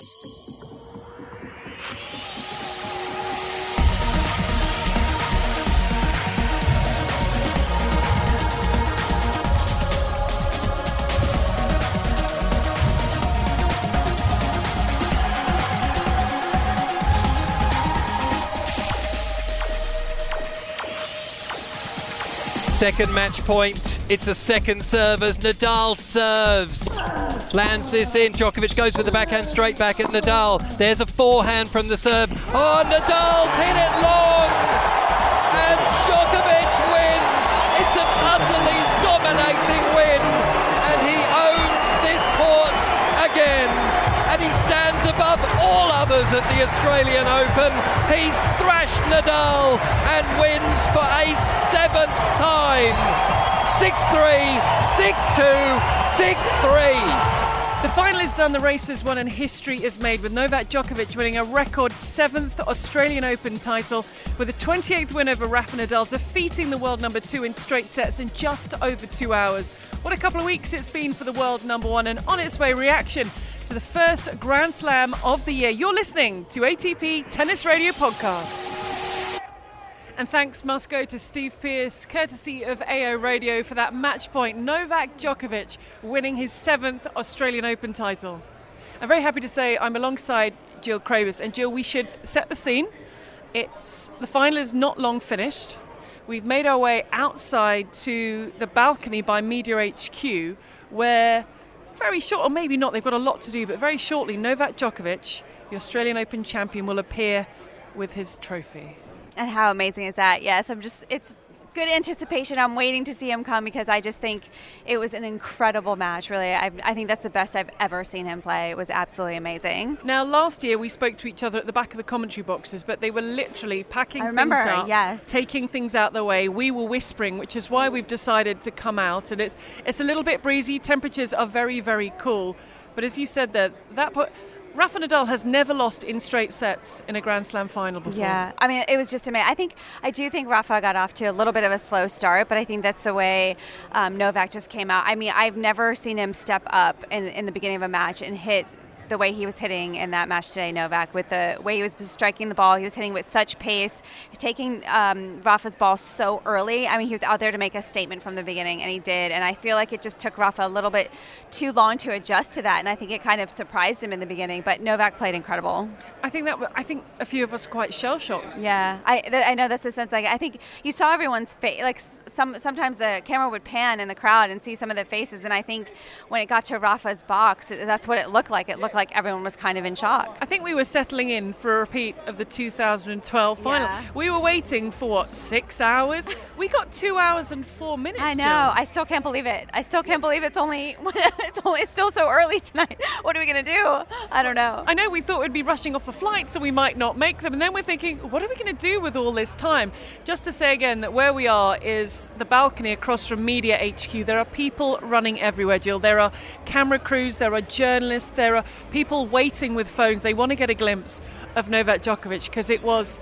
you. Second match point. It's a second serve as Nadal serves. Lands this in. Djokovic goes with the backhand straight back at Nadal. There's a forehand from the serve. Oh, Nadal's hit it long. Others at the Australian Open. He's thrashed Nadal and wins for a seventh time. 6-3, 6-2, 6-3. The final is done, the race is won, and history is made with Novak Djokovic winning a record seventh Australian Open title with a 28th win over Rafa Nadal, defeating the world number two in straight sets in just over two hours. What a couple of weeks it's been for the world number one, and on its way reaction to the first Grand Slam of the year. You're listening to ATP Tennis Radio Podcast. And thanks must go to Steve Pearce, courtesy of AO Radio, for that match point. Novak Djokovic winning his seventh Australian Open title. I'm very happy to say I'm alongside Jill Craybas. And Jill, we should set the scene. It's the final is not long finished. We've made our way outside to the balcony by Media HQ, where very short, or maybe not, they've got a lot to do, but very shortly, Novak Djokovic, the Australian Open champion, will appear with his trophy. And how amazing is that? Yes, I'm just, it's good anticipation. I'm waiting to see him come because I just think it was an incredible match, really. I, I, think that's the best I've ever seen him play. It was absolutely amazing. Now, last year we spoke to each other at the back of the commentary boxes, but they were literally packing I remember, things up, yes. taking things out the way. We were whispering, which is why we've decided to come out. And it's, it's a little bit breezy. Temperatures are very, very cool. But as you said there, that put Rafa Nadal has never lost in straight sets in a Grand Slam final before. Yeah, I mean, it was just amazing. I think I do think Rafa got off to a little bit of a slow start, but I think that's the way um, Novak just came out. I mean, I've never seen him step up in, in the beginning of a match and hit the way he was hitting in that match today, Novak, with the way he was striking the ball. He was hitting with such pace, taking um, Rafa's ball so early. I mean, he was out there to make a statement from the beginning, and he did. And I feel like it just took Rafa a little bit too long to adjust to that, and I think it kind of surprised him in the beginning. But Novak played incredible. I think that I think a few of us are quite shell shocked. Yeah, I, th- I know that's the sense. Like I think you saw everyone's face. Like some sometimes the camera would pan in the crowd and see some of the faces, and I think when it got to Rafa's box, that's what it looked like. It looked like everyone was kind of in shock. I think we were settling in for a repeat of the 2012 final. Yeah. We were waiting for what, six hours? we got two hours and four minutes. I know. Jill. I still can't believe it. I still can't believe it's only it's only it's still so early tonight. What are we gonna do? I don't know. I know we thought we'd be rushing off a flight, so we might not make them. And then we're thinking, what are we going to do with all this time? Just to say again that where we are is the balcony across from Media HQ. There are people running everywhere, Jill. There are camera crews, there are journalists, there are people waiting with phones. They want to get a glimpse of Novak Djokovic because it was.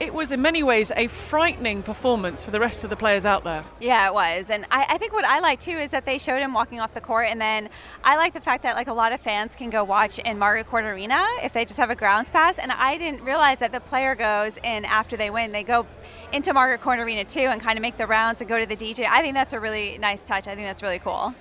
It was in many ways a frightening performance for the rest of the players out there. Yeah, it was, and I, I think what I like too is that they showed him walking off the court, and then I like the fact that like a lot of fans can go watch in Margaret Court Arena if they just have a grounds pass, and I didn't realize that the player goes in after they win, they go into Margaret Court Arena too, and kind of make the rounds and go to the DJ. I think that's a really nice touch. I think that's really cool.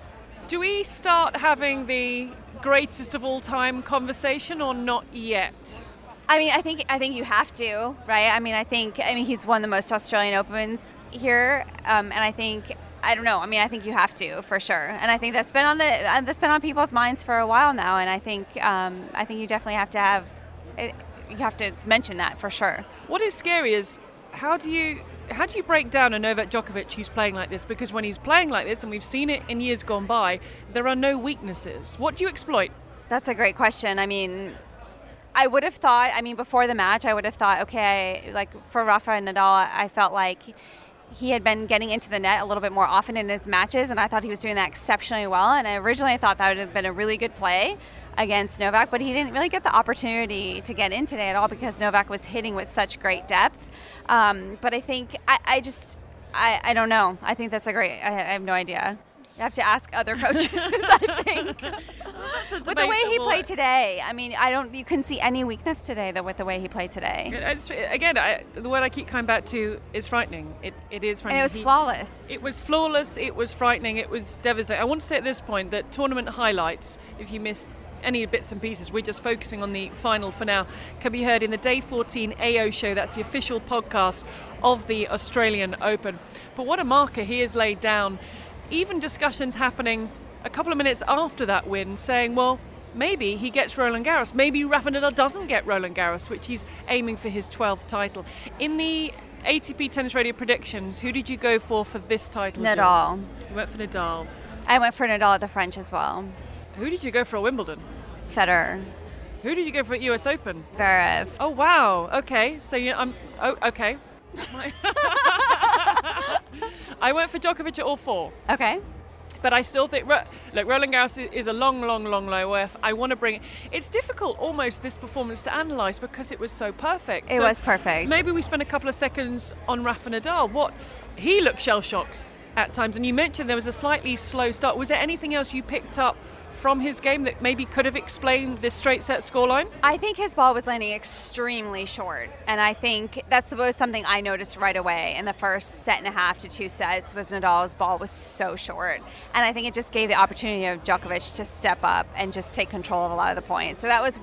Do we start having the greatest of all time conversation or not yet? I mean, I think I think you have to, right? I mean, I think I mean he's won the most Australian Opens here, um, and I think I don't know. I mean, I think you have to for sure, and I think that's been on the uh, that's been on people's minds for a while now, and I think um, I think you definitely have to have it, you have to mention that for sure. What is scary is how do you how do you break down a Novak Djokovic who's playing like this? Because when he's playing like this, and we've seen it in years gone by, there are no weaknesses. What do you exploit? That's a great question. I mean, I would have thought. I mean, before the match, I would have thought, okay, like for Rafa and Nadal, I felt like he had been getting into the net a little bit more often in his matches, and I thought he was doing that exceptionally well. And I originally I thought that would have been a really good play against Novak, but he didn't really get the opportunity to get in today at all because Novak was hitting with such great depth. Um, but I think I, I just I, I, don't know. I think that's a great. I, I have no idea. You have to ask other coaches, I think. with the way he played today, I mean, I don't. You couldn't see any weakness today, though, with the way he played today. Just, again, I, the word I keep coming back to is frightening. It, it is frightening. And it was he, flawless. It was flawless. It was frightening. It was devastating. I want to say at this point that tournament highlights, if you missed any bits and pieces, we're just focusing on the final for now, can be heard in the Day 14 AO show. That's the official podcast of the Australian Open. But what a marker he has laid down even discussions happening a couple of minutes after that win saying, well, maybe he gets Roland Garros. Maybe Rafa Nadal doesn't get Roland Garros, which he's aiming for his 12th title. In the ATP Tennis Radio predictions, who did you go for for this title? Nadal. You went for Nadal. I went for Nadal at the French as well. Who did you go for at Wimbledon? Federer. Who did you go for at US Open? Zverev. Oh wow. Okay. So you, I'm. Oh, okay. I went for Djokovic at all four. Okay. But I still think, look, Roland Garros is a long, long, long, way off. I want to bring. It's difficult almost this performance to analyse because it was so perfect. It so was perfect. Maybe we spend a couple of seconds on Rafa Nadal. What he looked shell shocked at times, and you mentioned there was a slightly slow start. Was there anything else you picked up from his game that maybe could have explained this straight set scoreline? I think his ball was landing extremely short, and I think that's was something I noticed right away in the first set and a half to two sets. Was Nadal's ball was so short, and I think it just gave the opportunity of Djokovic to step up and just take control of a lot of the points. So that was,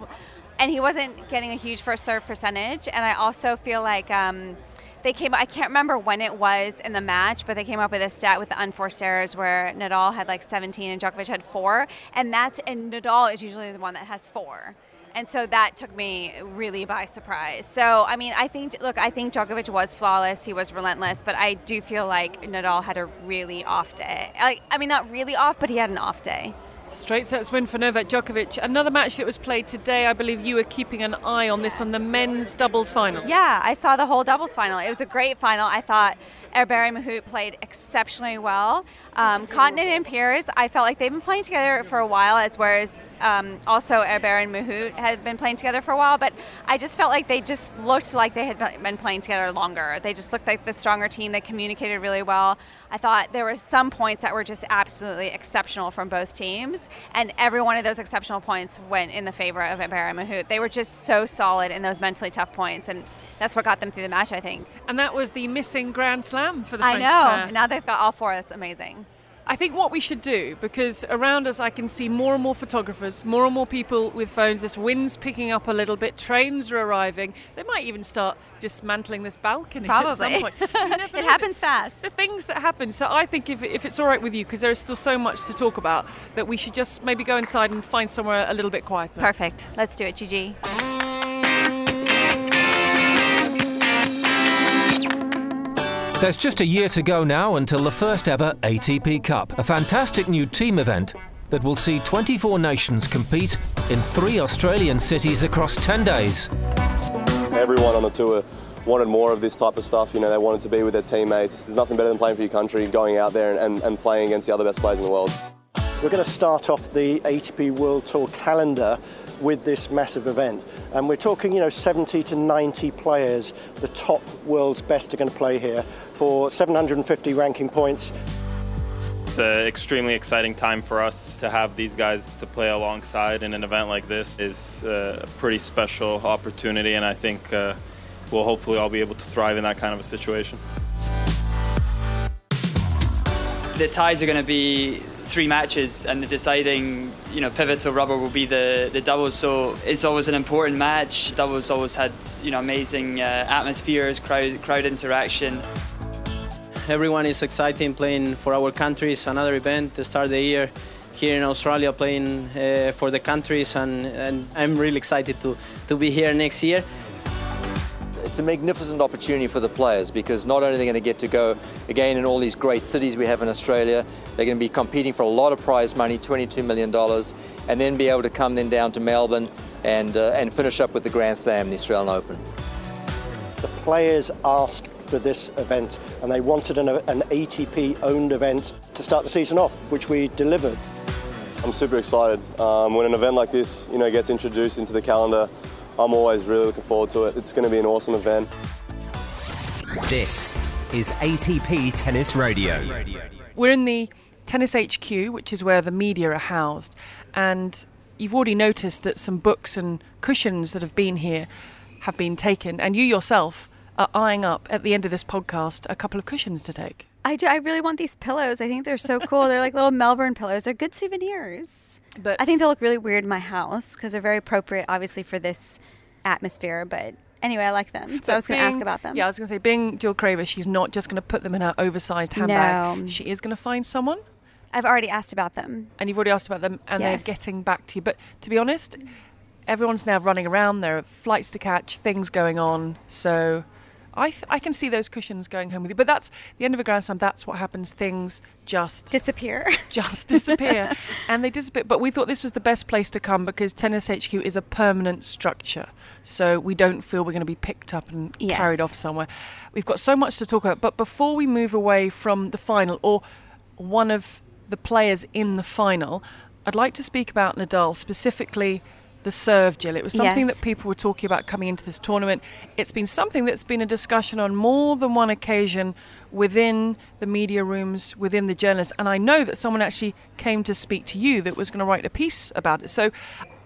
and he wasn't getting a huge first serve percentage, and I also feel like. Um, they came I can't remember when it was in the match, but they came up with a stat with the unforced errors where Nadal had like 17 and Djokovic had 4, and that's and Nadal is usually the one that has 4. And so that took me really by surprise. So, I mean, I think, look, I think Djokovic was flawless. He was relentless, but I do feel like Nadal had a really off day. Like, I mean, not really off, but he had an off day. Straight sets win for Novak Djokovic. Another match that was played today. I believe you were keeping an eye on this on the men's doubles final. Yeah, I saw the whole doubles final. It was a great final. I thought Herbert Mahut played exceptionally well. Um, Kontinen and Peers, I felt like they've been playing together for a while, as whereas um, also Herbert and Mahut had been playing together for a while, but I just felt like they just looked like they had been playing together longer. They just looked like the stronger team. They communicated really well. I thought there were some points that were just absolutely exceptional from both teams, and every one of those exceptional points went in the favor of Herbert and Mahut. They were just so solid in those mentally tough points, and that's what got them through the match, I think. And that was the missing Grand Slam for the I French know. Now they've got all four. That's amazing. I think what we should do, because around us I can see more and more photographers, more and more people with phones. This wind's picking up a little bit, trains are arriving. They might even start dismantling this balcony Probably. at some point. It happens fast. The things that happen. So I think if, if it's all right with you, because there is still so much to talk about, that we should just maybe go inside and find somewhere a little bit quieter. Perfect. Let's do it, Gigi. There's just a year to go now until the first ever ATP Cup, a fantastic new team event that will see 24 nations compete in three Australian cities across 10 days. Everyone on the tour wanted more of this type of stuff. You know, they wanted to be with their teammates. There's nothing better than playing for your country, going out there and, and, and playing against the other best players in the world. We're going to start off the ATP World Tour calendar with this massive event. And we're talking, you know, 70 to 90 players, the top world's best are going to play here for 750 ranking points. It's an extremely exciting time for us to have these guys to play alongside in an event like this is uh, a pretty special opportunity and I think uh, we'll hopefully all be able to thrive in that kind of a situation. The ties are going to be three matches and the deciding you know pivotal rubber will be the the doubles so it's always an important match doubles always had you know amazing uh, atmospheres crowd crowd interaction everyone is excited playing for our countries another event to start the year here in Australia playing uh, for the countries and, and I'm really excited to, to be here next year. It's a magnificent opportunity for the players because not only are they going to get to go again in all these great cities we have in Australia, they're going to be competing for a lot of prize money, $22 million, and then be able to come then down to Melbourne and, uh, and finish up with the Grand Slam, the Australian Open. The players asked for this event and they wanted an, an ATP owned event to start the season off, which we delivered. I'm super excited. Um, when an event like this, you know, gets introduced into the calendar, I'm always really looking forward to it. It's going to be an awesome event. This is ATP Tennis Radio. We're in the Tennis HQ, which is where the media are housed, and you've already noticed that some books and cushions that have been here have been taken, and you yourself are eyeing up at the end of this podcast a couple of cushions to take. I do. I really want these pillows. I think they're so cool. they're like little Melbourne pillows. They're good souvenirs. But I think they'll look really weird in my house because they're very appropriate, obviously, for this atmosphere. But anyway, I like them. So I was going to ask about them. Yeah, I was going to say, being Jill Craybas, she's not just going to put them in her oversized handbag. No. She is going to find someone, I've already asked about them. and you've already asked about them, and Yes. they're getting back to you. But to be honest, everyone's now running around. There are flights to catch, things going on. So I, th- I can see those cushions going home with you. But that's the end of a Grand Slam. That's what happens. Things just Disappear. just disappear. and they disappear. But we thought this was the best place to come because Tennis HQ is a permanent structure. So we don't feel we're going to be picked up and Yes. carried off somewhere. We've got so much to talk about. But before we move away from the final or one of the players in the final, I'd like to speak about Nadal, specifically the serve, Jill. It was something Yes. that people were talking about coming into this tournament. It's been something that's been a discussion on more than one occasion within the media rooms, within the journalists. And I know that someone actually came to speak to you that was going to write a piece about it. So,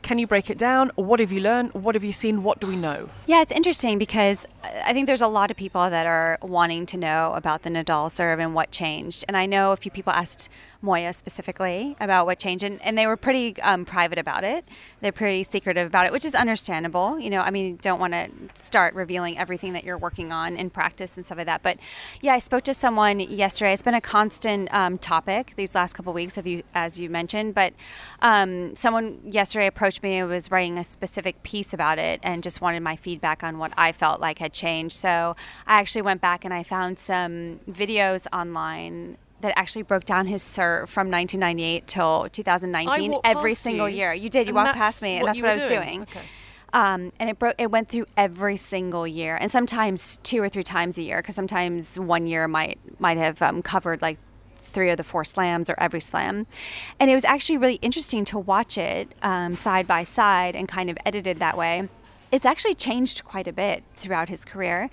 can you break it down? What have you learned? What have you seen? What do we know? Yeah, it's interesting because I think there's a lot of people that are wanting to know about the Nadal serve and what changed. And I know a few people asked Moya specifically about what changed, and, and they were pretty um, private about it. They're pretty secretive about it, which is understandable. You know, I mean, don't want to start revealing everything that you're working on in practice and stuff like that. But yeah, I spoke to someone yesterday. It's been a constant um, topic these last couple weeks, you, as you mentioned. But um, someone yesterday approached me and was writing a specific piece about it and just wanted my feedback on what I felt like had changed. So I actually went back and I found some videos online that actually broke down his serve from 1998 till 2019 every single you, year. You did. You and walked past me, and that's what I was doing. doing. Okay. Um, and it broke. It went through every single year, and sometimes two or three times a year. Because sometimes one year might might have um, covered like three of the four slams or every slam, and it was actually really interesting to watch it um, side by side and kind of edited that way. It's actually changed quite a bit throughout his career.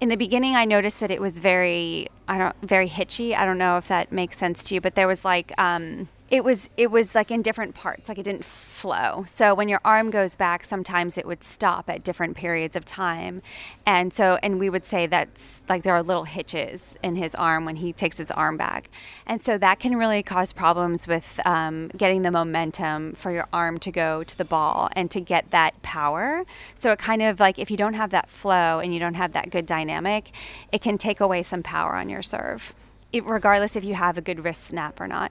In the beginning, I noticed that it was very, I don't, very hitchy. I don't know if that makes sense to you, but there was like, um, it was, it was like in different parts, like it didn't flow. So when your arm goes back, sometimes it would stop at different periods of time, and so, and we would say that's like there are little hitches in his arm when he takes his arm back, and so that can really cause problems with um, getting the momentum for your arm to go to the ball and to get that power. So it kind of like if you don't have that flow and you don't have that good dynamic, it can take away some power on your serve, it, regardless if you have a good wrist snap or not.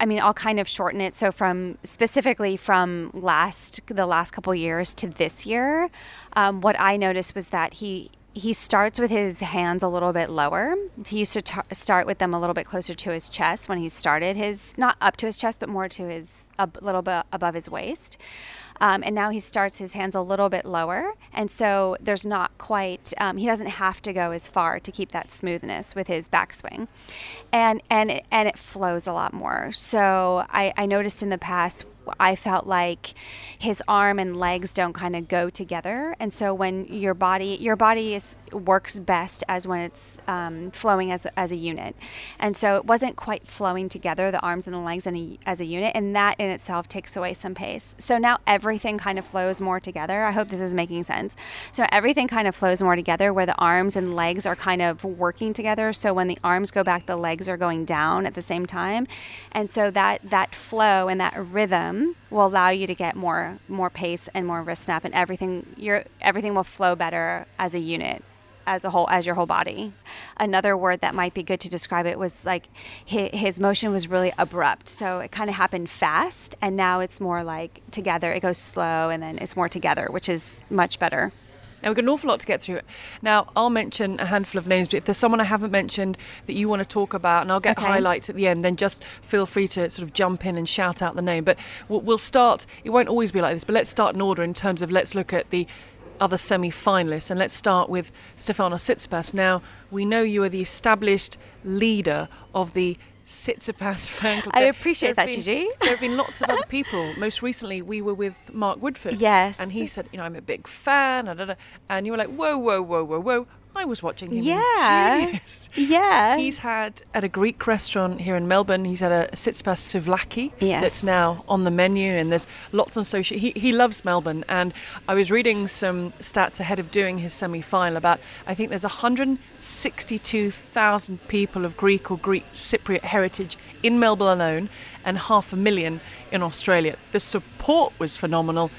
I mean, I'll kind of shorten it. So from specifically from last the last couple years to this year, um, what I noticed was that he he starts with his hands a little bit lower. He used to t- start with them a little bit closer to his chest when he started his not up to his chest, but more to his a little bit above his waist. Um, and now he starts his hands a little bit lower, and so there's not quite. Um, he doesn't have to go as far to keep that smoothness with his backswing, and and it, and it flows a lot more. So I, I noticed in the past. I felt like his arm and legs don't kind of go together, and so when your body your body is works best as when it's um, flowing as, as a unit, and so it wasn't quite flowing together the arms and the legs a, as a unit, and that in itself takes away some pace. So now everything kind of flows more together. I hope this is making sense. So everything kind of flows more together, where the arms and legs are kind of working together. So when the arms go back, the legs are going down at the same time, and so that that flow and that rhythm will allow you to get more more pace and more wrist snap, and everything your everything will flow better as a unit as a whole as your whole body. Another word that might be good to describe it was like his, his motion was really abrupt. So it kind of happened fast and now it's more like together. It goes slow and then it's more together which is much better Now, we've got an awful lot to get through. Now, I'll mention a handful of names, but if there's someone I haven't mentioned that you want to talk about, and I'll get Okay. highlights at the end, then just feel free to sort of jump in and shout out the name. But we'll, start, it won't always be like this, but let's start in order in terms of let's look at the other semi finalists. And let's start with Stefano Tsitsipas. Now, we know you are the established leader of the Tsitsipas fan club. I appreciate that, been- Gigi. There have been lots of other people. Most recently, we were with Mark Woodforde. Yes. And he said, you know, I'm a big fan, and you were like, whoa, whoa, whoa, whoa, whoa. I was watching him. Yeah. Julius. Yeah. He's had at a Greek restaurant here in Melbourne. He's had a Tsitsipas souvlaki Yes. that's now on the menu, and there's lots on social. He he loves Melbourne, and I was reading some stats ahead of doing his semi-final about. I think there's 162,000 people of Greek or Greek Cypriot heritage in Melbourne alone, and half a million in Australia. The support was phenomenal,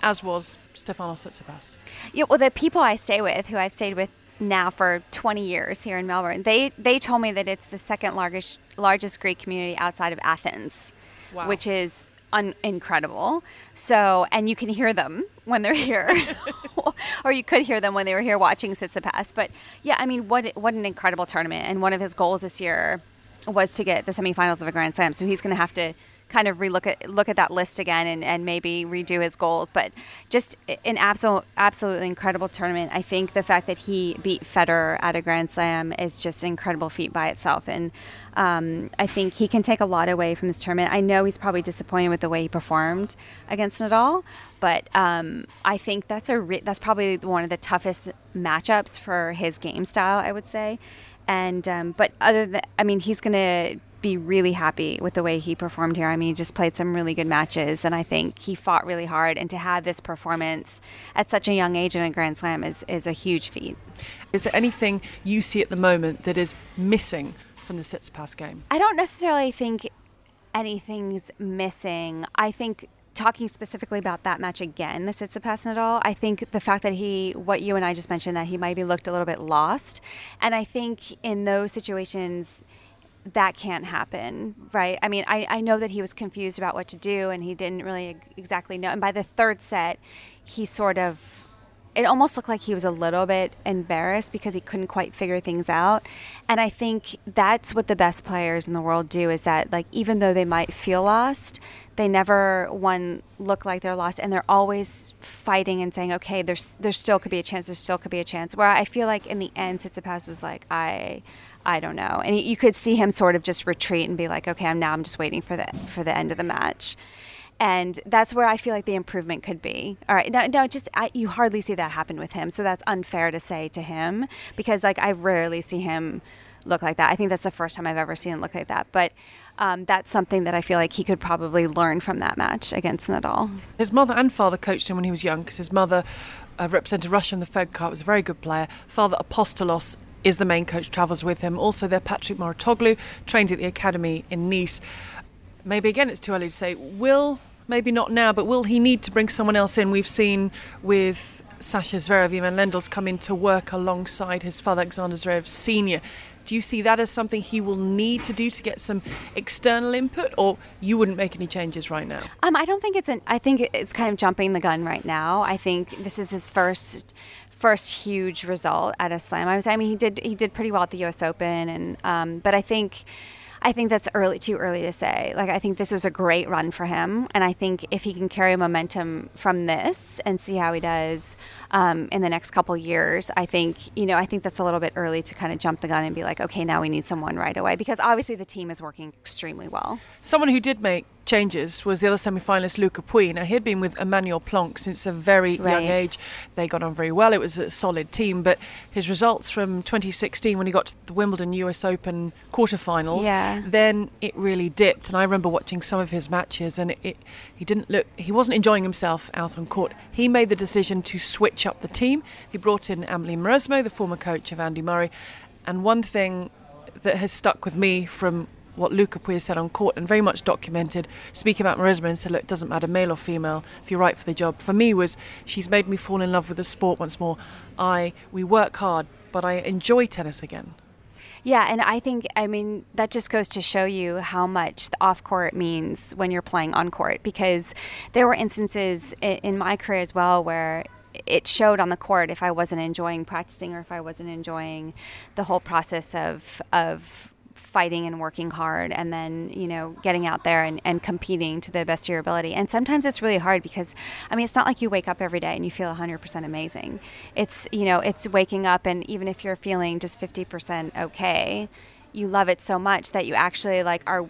as was Stefanos Tsitsipas. Yeah, well, the people I stay with, who I've stayed with now for 20 years here in Melbourne, they they told me that it's the second largest largest Greek community outside of Athens, Wow. which is un- incredible. So, and you can hear them when they're here, or you could hear them when they were here watching Tsitsipas. But yeah, I mean, what what an incredible tournament! And one of his goals this year was to get the semifinals of a Grand Slam. So he's going to have to kind of relook at look at that list again and, and maybe redo his goals. But just an absolute absolutely incredible tournament. I think the fact that he beat Federer at a Grand Slam is just an incredible feat by itself. And um, I think he can take a lot away from this tournament. I know he's probably disappointed with the way he performed against Nadal, but um, I think that's a re- that's probably one of the toughest matchups for his game style. I would say. And um, but other than, I mean, he's gonna be really happy with the way he performed here. I mean, he just played some really good matches, and I think he fought really hard. And to have this performance at such a young age in a Grand Slam is is a huge feat. Is there anything you see at the moment that is missing from the Tsitsipas game? I don't necessarily think anything's missing. I think talking specifically about that match again, the Tsitsipas Nadal, I think the fact that he, what you and I just mentioned, that he maybe looked a little bit lost, and I think in those situations. That can't happen, right? I mean, I, I know that he was confused about what to do and he didn't really exactly know. And by the third set, he sort of it almost looked like he was a little bit embarrassed because he couldn't quite figure things out. And I think that's what the best players in the world do is that like even though they might feel lost, they never one look like they're lost and they're always fighting and saying, Okay, there's there still could be a chance, there still could be a chance. Where I feel like in the end Tsitsipas was like, I I don't know. And you could see him sort of just retreat and be like, Okay, I'm now I'm just waiting for the for the end of the match and that's where I feel like the improvement could be. All right, no, no, just I, you hardly see that happen with him, so that's unfair to say to him because like I rarely see him look like that. I think that's the first time I've ever seen him look like that, but. Um, that's something that I feel like he could probably learn from that match against Nadal. His mother and father coached him when he was young because his mother uh, represented Russia in the Fed Cup, was a very good player. Father Apostolos is the main coach, travels with him. Also, there, Patrick Mouratoglou trains at the academy in Nice. Maybe again, it's too early to say. Will maybe not now, but will he need to bring someone else in? We've seen with Sasha Zverev, Ivan Lendls come in to work alongside his father, Alexander Zverev Senior. Do you see that as something he will need to do to get some external input, or you wouldn't make any changes right now? Um, I don't think it's an. I think it's kind of jumping the gun right now. I think this is his first first huge result at a slam. I was. I mean, he did he did pretty well at the U.S. Open, and um, but I think. I think that's early, too early to say. Like, I think this was a great run for him, and I think if he can carry momentum from this and see how he does um, in the next couple years, I think you know, I think that's a little bit early to kind of jump the gun and be like, okay, now we need someone right away because obviously the team is working extremely well. Someone who did make changes was the other semi-finalist Lucas Pouille. Now he had been with Emmanuel Planque since a very Right. young age. They got on very well. It was a solid team, but his results from 2016 when he got to the Wimbledon US Open quarterfinals, Yeah. then it really dipped. And I remember watching some of his matches, and it, it he didn't look. He wasn't enjoying himself out on court. He made the decision to switch up the team. He brought in Amelie Mauresmo, the former coach of Andy Murray, and one thing that has stuck with me from what Lucas Pouille said on court and very much documented, speaking about Mauresmo and said, look, it doesn't matter, male or female, if you're right for the job. For me was, she's made me fall in love with the sport once more. I, we work hard, but I enjoy tennis again. Yeah, and I think I mean that just goes to show you how much the off court means when you're playing on court because there were instances in my career as well where it showed on the court if I wasn't enjoying practicing or if I wasn't enjoying the whole process of of fighting and working hard and then you know getting out there and, and competing to the best of your ability and sometimes it's really hard because i mean it's not like you wake up every day and you feel 100% amazing it's you know it's waking up and even if you're feeling just 50% okay you love it so much that you actually like are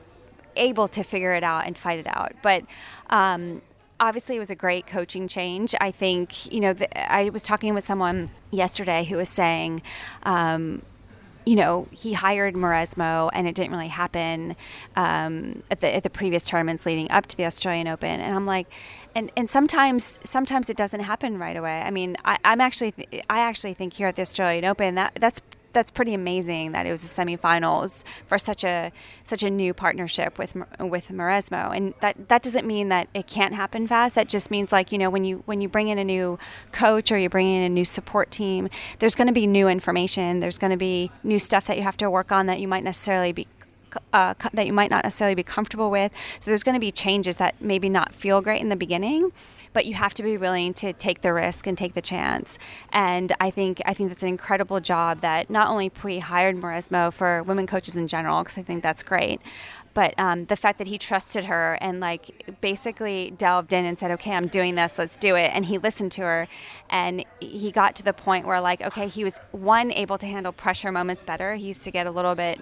able to figure it out and fight it out but um, obviously it was a great coaching change. I think you know the, I was talking with someone yesterday who was saying. Um, you know, he hired Mauresmo, and it didn't really happen um, at the at the previous tournaments leading up to the Australian Open. And I'm like, and and sometimes sometimes it doesn't happen right away. I mean, I, am actually th- I actually think here at the Australian Open that that's that's pretty amazing that it was the semifinals for such a such a new partnership with with Mauresmo, and that that doesn't mean that it can't happen fast. That just means like you know when you when you bring in a new coach or you bring in a new support team, there's going to be new information. There's going to be new stuff that you have to work on that you might necessarily be uh, that you might not necessarily be comfortable with. So there's going to be changes that maybe not feel great in the beginning, but you have to be willing to take the risk and take the chance. And I think I think that's an incredible job that not only Pouille hired Mauresmo for women coaches in general, because I think that's great, but um, the fact that he trusted her and like basically delved in and said okay i'm doing this let's do it and he listened to her and he got to the point where like okay he was one able to handle pressure moments better. He used to get a little bit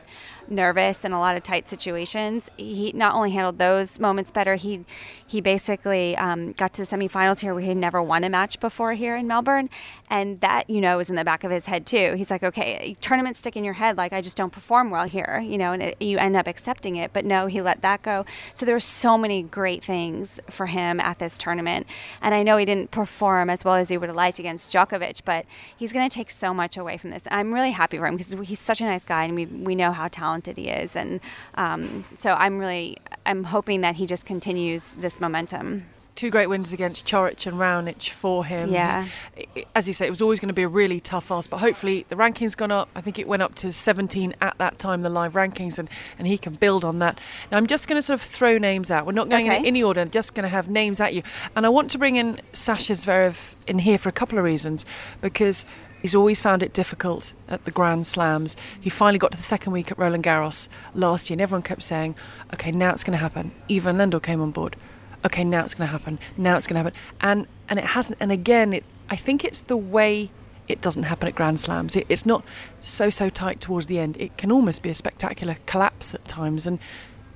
nervous in a lot of tight situations. He not only handled those moments better he he basically um, got to the semifinals here where he had never won a match before here in melbourne. And that you know was in the back of his head too. He's like okay tournaments stick in your head like i just don't perform well here you know and it, you end up accepting it. But no he let that go. So there were so many great things for him at this tournament. And i know he didn't perform as well as he would have against Djokovic, but he's going to take so much away from this. I'm really happy for him because he's such a nice guy, and we we know how talented he is, and um, so I'm really I'm hoping that he just continues this momentum two great wins against Coric and Raonic for him. Yeah. As you say, it was always going to be a really tough ask, but hopefully the rankings gone up. I think it went up to 17 at that time, the live rankings, and, and he can build on that. Now I'm just going to sort of throw names out. We're not going okay. in any order, I'm just going to have names at you. And I want to bring in Sasha Zverev in here for a couple of reasons, because He's always found it difficult at the Grand Slams. He finally got to the second week at Roland Garros last year, and everyone kept saying, okay, now it's going to happen. Ivan Lendl came on board okay, now it's going to happen. Now it's going to happen. And and it hasn't. And again, it, I think it's the way it doesn't happen at Grand Slams. It, it's not so so tight towards the end. It can almost be a spectacular collapse at times. And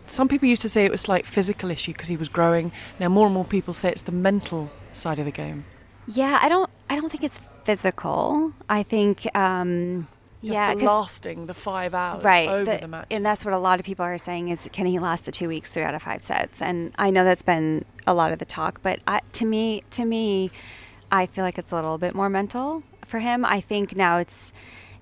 some people used to say it was like physical issue because he was growing. Now more and more people say it's the mental side of the game. Yeah, I don't. I don't think it's physical. I think. Um, yeah, the lasting the five hours right, over the, the match. And that's what a lot of people are saying is can he last the two weeks, three out of five sets? And I know that's been a lot of the talk, but I, to me, to me, I feel like it's a little bit more mental for him. I think now it's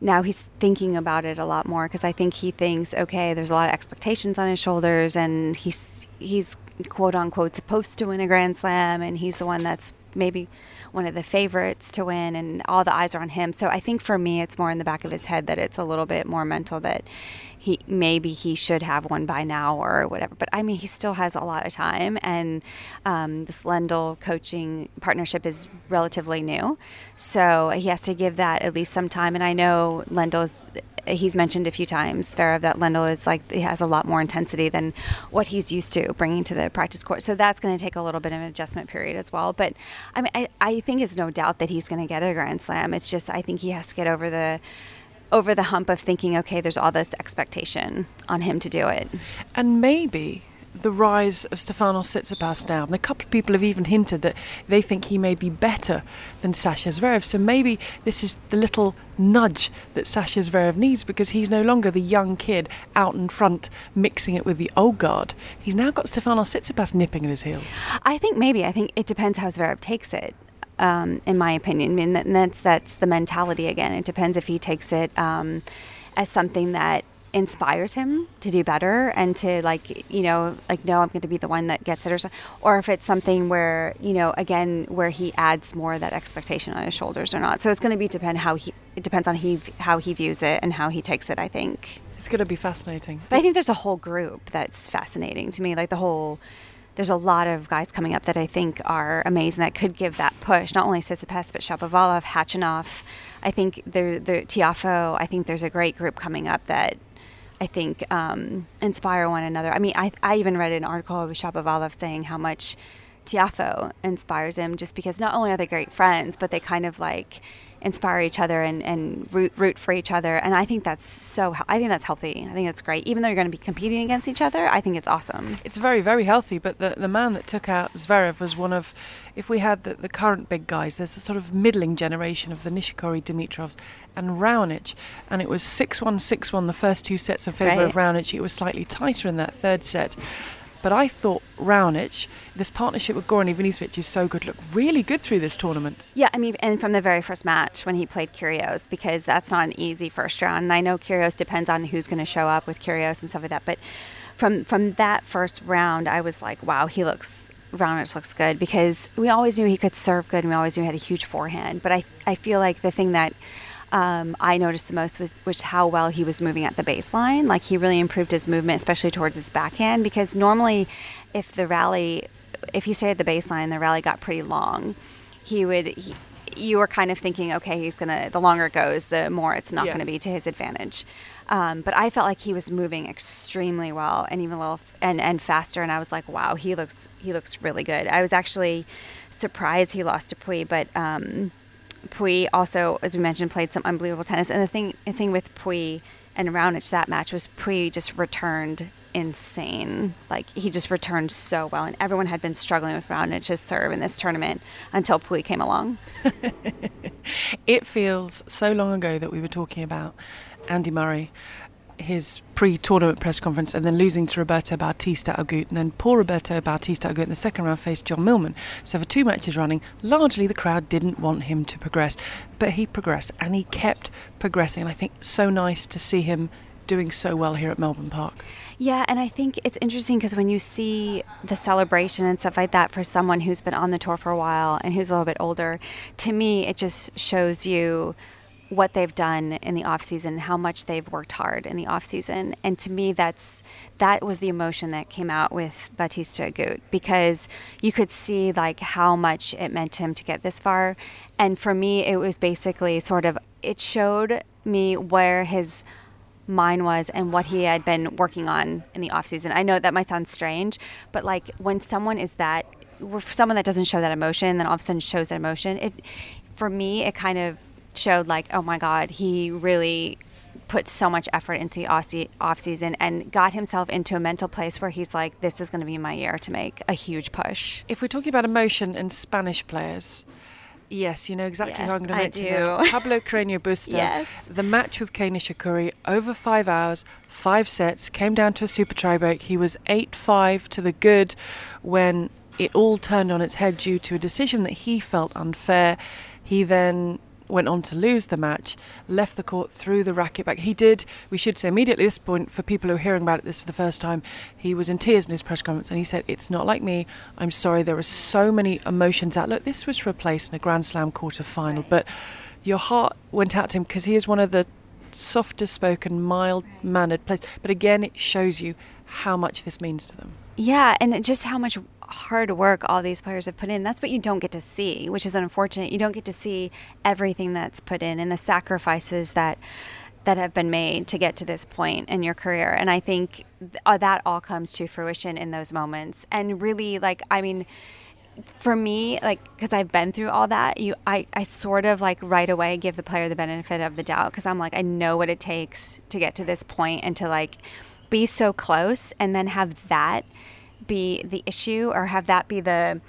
now he's thinking about it a lot more because I think he thinks, okay, there's a lot of expectations on his shoulders, and he's he's quote unquote supposed to win a Grand Slam, and he's the one that's maybe one of the favorites to win, and all the eyes are on him. So I think for me, it's more in the back of his head that it's a little bit more mental that he maybe he should have one by now or whatever. But I mean, he still has a lot of time, and um, this Lendl coaching partnership is relatively new, so he has to give that at least some time. And I know Lendl is he's mentioned a few times, Zverev, that Lendl is like he has a lot more intensity than what he's used to bringing to the practice court. So that's going to take a little bit of an adjustment period as well. But I mean, I, I think it's no doubt that he's going to get a Grand Slam. It's just I think he has to get over the over the hump of thinking, okay, there's all this expectation on him to do it. And maybe the rise of Stefanos Tsitsipas now. And a couple of people have even hinted that they think he may be better than Sasha Zverev. So maybe this is the little nudge that Sasha Zverev needs because he's no longer the young kid out in front mixing it with the old guard. He's now got Stefanos Tsitsipas nipping at his heels. I think maybe. I think it depends how Zverev takes it. Um, in my opinion, I mean, that's that's the mentality again. It depends if he takes it um, as something that inspires him to do better and to like you know like no i'm going to be the one that gets it or so, or if it's something where you know again where he adds more of that expectation on his shoulders or not. So it's going to be depend how he it depends on he how he views it and how he takes it i think. It's going to be fascinating. But i think there's a whole group that's fascinating to me like the whole there's a lot of guys coming up that I think are amazing that could give that push. Not only Tsitsipas, but Shapovalov, Khachanov. I think there, there, Tiafoe. I think there's a great group coming up that I think, um, inspire one another. I mean, I, I even read an article of Shapovalov saying how much Tiafoe inspires him just because not only are they great friends, but they kind of like inspire each other and, and root root for each other. And I think that's so. I think that's healthy. I think that's great. Even though you're going to be competing against each other, I think it's awesome. It's very very healthy. But the the man that took out Zverev was one of, if we had the, the current big guys, there's a sort of middling generation of the Nishikori, Dimitrovs, and Raonic, and it was six one six one the first two sets in favour Right. of Raonic. It was slightly tighter in that third set. But I thought Raonic, this partnership with Goran Ivanisevic is so good, looked really good through this tournament. Yeah, I mean, and from the very first match when he played Kyrgios, because that's not an easy first round. And I know Kyrgios depends on who's going to show up with Kyrgios and stuff like that. But from from that first round, I was like, wow, he looks. Raonic looks good because we always knew he could serve good and we always knew he had a huge forehand. But I, I feel like the thing that um, I noticed the most was, was how well he was moving at the baseline. Like he really improved his movement, especially towards his backhand, because normally if the rally, if he stayed at the baseline, the rally got pretty long, he would. He, you were kind of thinking, okay, he's gonna. The longer it goes, the more it's not Yeah. going to be to his advantage. Um, but I felt like he was moving extremely well and even a little and and faster. And I was like, wow, he looks he looks really good. I was actually surprised he lost to Pouille, but um, Pouille also, as we mentioned, played some unbelievable tennis. And the thing the thing with Pouille and Raonic that match was Pouille just returned insane. Like he just returned so well, and everyone had been struggling with Raonic's serve in this tournament until Pouille came along. It feels so long ago that we were talking about Andy Murray, his pre-tournament press conference, and then losing to Roberto Bautista Agut, and then poor Roberto Bautista Agut in the second round faced John Millman. So for two matches running, largely the crowd didn't want him to progress, but he progressed, and he kept progressing. And I think so nice to see him doing so well here at Melbourne Park. Yeah, and I think it's interesting because when you see the celebration and stuff like that for someone who's been on the tour for a while and who's a little bit older, to me it just shows you what they've done in the off season, how much they've worked hard in the off season, and to me that's that was the emotion that came out with Bautista Agut because you could see like how much it meant to him to get this far, and for me it was basically sort of it showed me where his mine was and what he had been working on in the off season. I know that might sound strange, but like when someone is that for someone that doesn't show that emotion, then all of a sudden shows that emotion. It for me, it kind of showed like, oh my god, he really put so much effort into the off season and got himself into a mental place where he's like, this is going to be my year to make a huge push. If we're talking about emotion and Spanish players, yes, you know exactly Yes, who I'm going to mention do. Pablo Carreño Busta. Yes. The match with Kei Nishikori over five hours, five sets, came down to a super tiebreak. He was 8 5 to the good when it all turned on its head due to a decision that he felt unfair. He then went on to lose the match, left the court, threw the racket back. He did, we should say immediately at this point, for people who are hearing about it this for the first time, he was in tears in his press conference and he said, It's not like me. I'm sorry, there are so many emotions out. Look, this was for a place in a Grand Slam quarter final, but your heart went out to him because he is one of the softest spoken, mild mannered players. But again, it shows you how much this means to them. Yeah, and just how much hard work all these players have put in. That's what you don't get to see, which is unfortunate. You don't get to see everything that's put in and the sacrifices that that have been made to get to this point in your career. And I think th- uh, that all comes to fruition in those moments. And really, like, I mean, for me, like, because I've been through all that, you, I, I sort of like right away give the player the benefit of the doubt because I'm like, I know what it takes to get to this point and to like be so close and then have that be the issue or have that be the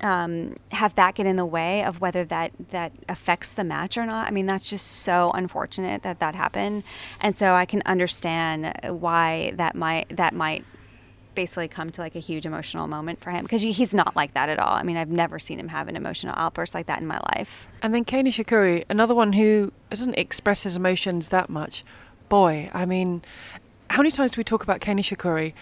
um, have that get in the way of whether that that affects the match or not. I mean, that's just so unfortunate that that happened, and so I can understand why that might that might basically come to like a huge emotional moment for him because he's not like that at all. I mean, I've never seen him have an emotional outburst like that in my life. And then Kei Nishikori, another one who doesn't express his emotions that much. Boy, I mean, how many times do we talk about Kei Nishikori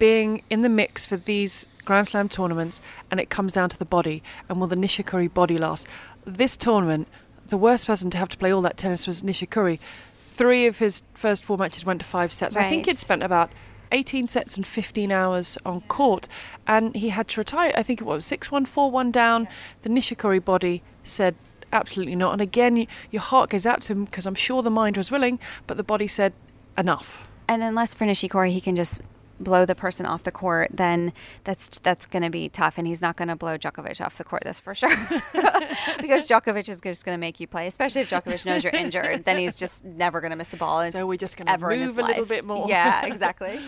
being in the mix for these Grand Slam tournaments and it comes down to the body and will the Nishikori body last? This tournament, the worst person to have to play all that tennis was Nishikori. Three of his first four matches went to five sets. I think he'd spent about 18 sets and 15 hours on court and he had to retire. I think it was 6 1 4 1 down. The Nishikori body said absolutely not. And again, your heart goes out to him because I'm sure the mind was willing, but the body said enough. And unless for Nishikori he can just blow the person off the court, then that's that's going to be tough, and he's not going to blow Djokovic off the court. That's for sure, because Djokovic is just going to make you play. Especially if Djokovic knows you're injured, then he's just never going to miss a ball. So we're just going to move a little bit more. Yeah, exactly.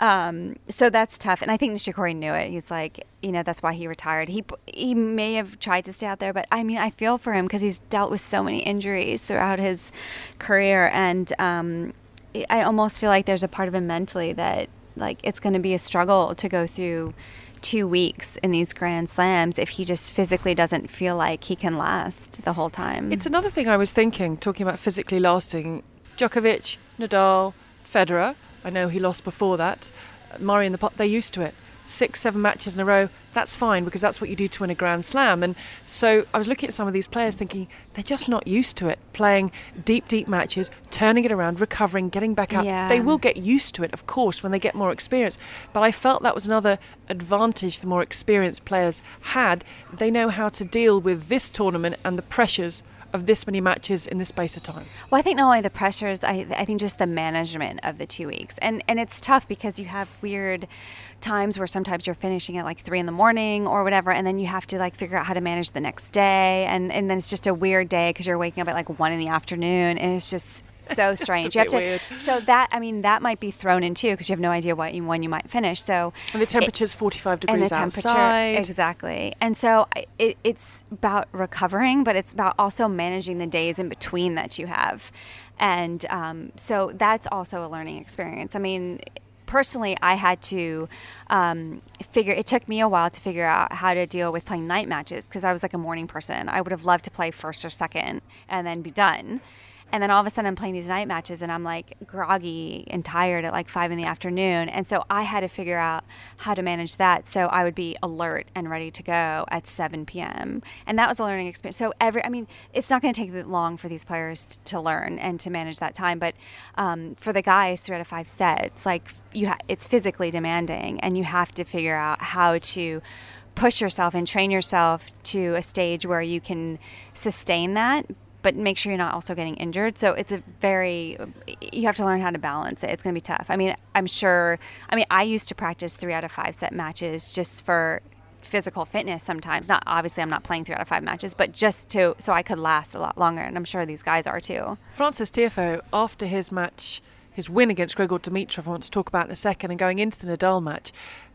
Um, so that's tough, and I think Nishikori knew it. He's like, you know, that's why he retired. He he may have tried to stay out there, but I mean, I feel for him because he's dealt with so many injuries throughout his career, and um, I almost feel like there's a part of him mentally that like it's going to be a struggle to go through two weeks in these grand slams if he just physically doesn't feel like he can last the whole time. It's another thing I was thinking, talking about physically lasting. Djokovic, Nadal, Federer. I know he lost before that. Murray and the pot, they're used to it. Six, seven matches in a row, that's fine because that's what you do to win a Grand Slam. And so I was looking at some of these players thinking they're just not used to it, playing deep, deep matches, turning it around, recovering, getting back up. Yeah. They will get used to it, of course, when they get more experience. But I felt that was another advantage the more experienced players had. They know how to deal with this tournament and the pressures of this many matches in this space of time? Well, I think not only the pressures, I, I think just the management of the two weeks, and and it's tough because you have weird times where sometimes you're finishing at like three in the morning or whatever, and then you have to like figure out how to manage the next day, and and then it's just a weird day because you're waking up at like one in the afternoon, and it's just so It's just strange. You have to, weird. so that I mean that might be thrown in too because you have no idea what you, when you might finish. So And the temperature's 45 and degrees the temperature outside. exactly and so it, it's about recovering but it's about also managing the days in between that you have and um, so that's also a learning experience i mean personally i had to um, figure it took me a while to figure out how to deal with playing night matches because i was like a morning person. I would have loved to play first or second and then be done and then all of a sudden I'm playing these night matches and I'm like groggy and tired at like five in the afternoon. And so I had to figure out how to manage that so I would be alert and ready to go at 7 p.m. And that was a learning experience. So every, I mean, it's not going to take long for these players t- to learn and to manage that time. But um, for the guys, three out of five sets, like you, ha- it's physically demanding and you have to figure out how to push yourself and train yourself to a stage where you can sustain that but make sure you're not also getting injured. So it's a very, you have to learn how to balance it. It's going to be tough. I mean, I'm sure, I mean, I used to practice three out of five set matches just for physical fitness sometimes. Not obviously, I'm not playing three out of five matches, but just to, so I could last a lot longer. And I'm sure these guys are too. Francis Tiafoe, after his match, his win against Grigor Dimitrov, I want to talk about in a second, and going into the Nadal match,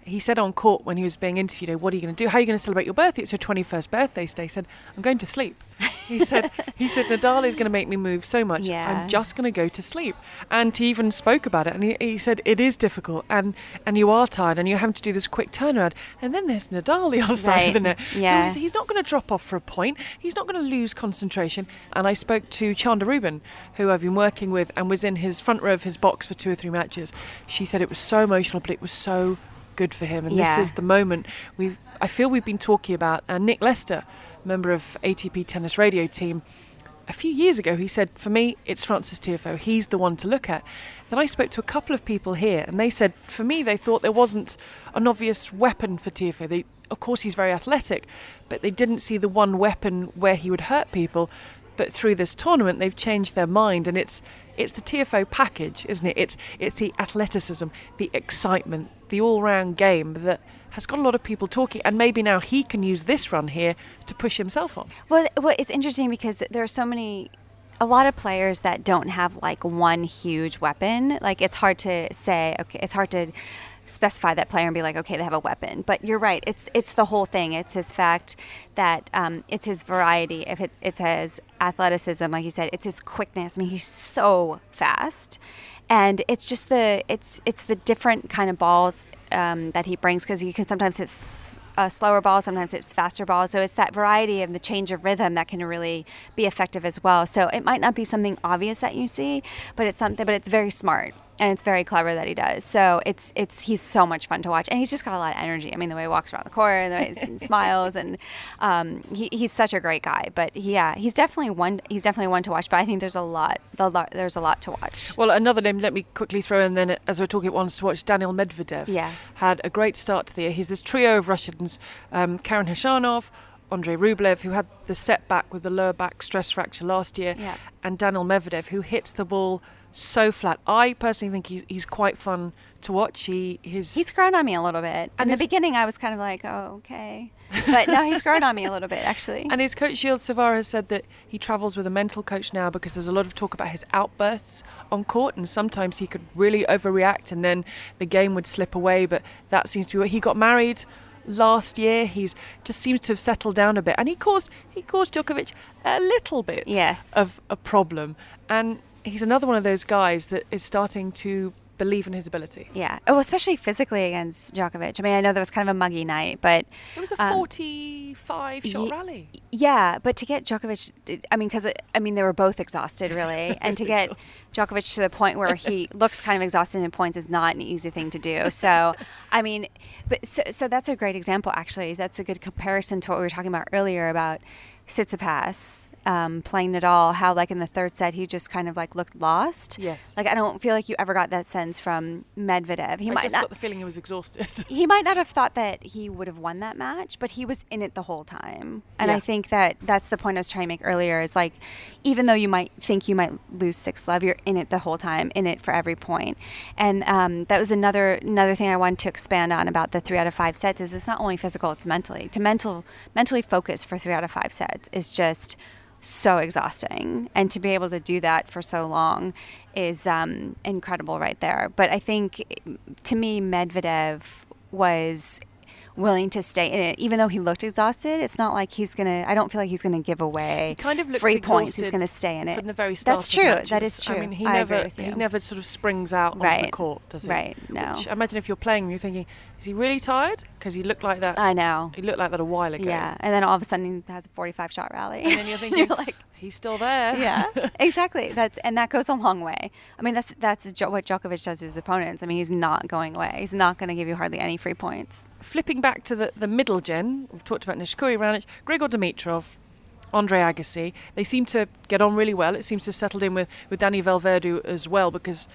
he said on court when he was being interviewed, "Oh, "What are you going to do? How are you going to celebrate your birthday? It's your 21st birthday today." He said, "I'm going to sleep." He said, "He said Nadal is going to make me move so much. Yeah. I'm just going to go to sleep." And he even spoke about it, and he, he said it is difficult, and and you are tired, and you're having to do this quick turnaround. And then there's Nadal the other side of the net. Yeah. is- he's not going to drop off for a point. He's not going to lose concentration. And I spoke to Chanda Rubin, who I've been working with and was in his front row of his box for two or three matches. She said it was so emotional, but it was so good for him. And Yeah. this is the moment we I feel we've been talking about. And Nick Lester, member of ATP Tennis Radio Team, a few years ago, he said, For me, it's Francis Tiafoe. He's the one to look at. Then I spoke to a couple of people here, and they said, for me, they thought there wasn't an obvious weapon for Tiafoe. They, of course, he's very athletic, but they didn't see the one weapon where he would hurt people. But through this tournament, they've changed their mind, and it's it's the Tiafoe package, isn't it? It's it's the athleticism, the excitement, the all-round game that has got a lot of people talking, and maybe now he can use this run here to push himself on. Well, well, it's interesting because there are so many, a lot of players that don't have like one huge weapon. Like it's hard to say. Okay, it's hard to specify that player and be like, okay, they have a weapon. But you're right. It's it's the whole thing. It's his fact that um, it's his variety. If it's it's his athleticism, like you said, it's his quickness. I mean, he's so fast, and it's just the it's it's the different kind of balls um, that he brings because he can sometimes hit uh, slower ball, sometimes it's faster ball. So it's that variety and the change of rhythm that can really be effective as well. So it might not be something obvious that you see, but it's something, but it's very smart and it's very clever that he does. So it's it's he's so much fun to watch, and he's just got a lot of energy. I mean, the way he walks around the court, and the way he smiles, and um, he, he's such a great guy. But yeah, he's definitely one. He's definitely one to watch. But I think there's a lot. The lot there's a lot to watch. Well, another name, let me quickly throw in then, as we're talking ones to watch, Daniel Medvedev. Yes. Had a great start to the year. He's this trio of Russians um, Karen Khachanov, Andrei Rublev, who had the setback with the lower back stress fracture last year, Yeah. and Daniel Medvedev, who hits the ball so flat. I personally think he's, he's quite fun to watch. He his He's grown on me a little bit. In the beginning, I was kind of like, oh, okay. But now he's grown on me a little bit, actually. And his coach Gilles Cervara has said that he travels with a mental coach now because there's a lot of talk about his outbursts on court, and sometimes he could really overreact, and then the game would slip away. But that seems to be what he got married last year. He's just seems to have settled down a bit, and he caused he caused Djokovic a little bit Yes. of a problem. And he's another one of those guys that is starting to believe in his ability. Yeah. Oh, especially physically against Djokovic. I mean, I know that was kind of a muggy night, but It was a um, 45 shot ye- rally. Yeah, but to get Djokovic, I mean, because I mean they were both exhausted, really, and to get Djokovic to the point where he looks kind of exhausted in points is not an easy thing to do. So, I mean, but so, so that's a great example. Actually, that's a good comparison to what we were talking about earlier about Tsitsipas um, playing all, How like in the third set he just kind of like looked lost. Yes. Like I don't feel like you ever got that sense from Medvedev. He I might just not got the feeling he was exhausted. he might not have thought that he would have won that match, but he was in it the whole time. And Yeah. I think that that's the point I was trying to make earlier is like, even though you might think you might lose six love, you're in it the whole time, in it for every point. And um, that was another another thing I wanted to expand on about the three out of five sets is it's not only physical, it's mentally. To mental mentally focus for three out of five sets is just so exhausting. And to be able to do that for so long is um, incredible right there. But i think to me medvedev was willing to stay in it. Even though he looked exhausted it's not like he's gonna i don't feel like he's gonna give away He kind of looks free points. He's gonna stay in it. from the very start. that's true. matches. that is true. I mean, he I never he never sort of springs out onto the court, does he? Right, no. Which I imagine if you're playing, you're thinking, is he really tired? Because he looked like that. i know He looked like that a while ago. yeah and then all of a sudden he has a 45 shot rally And then you're thinking, you're like he's still there. yeah, exactly. That's and that goes a long way. I mean, that's that's jo- what Djokovic does to his opponents. I mean, he's not going away. He's not going to give you hardly any free points. Flipping back to the, the middle gen, we've talked about Nishikori Raonic, Grigor Dimitrov, Andre Agassi. They seem to get on really well. It seems to have settled in with, with Dani Vallverdu as well because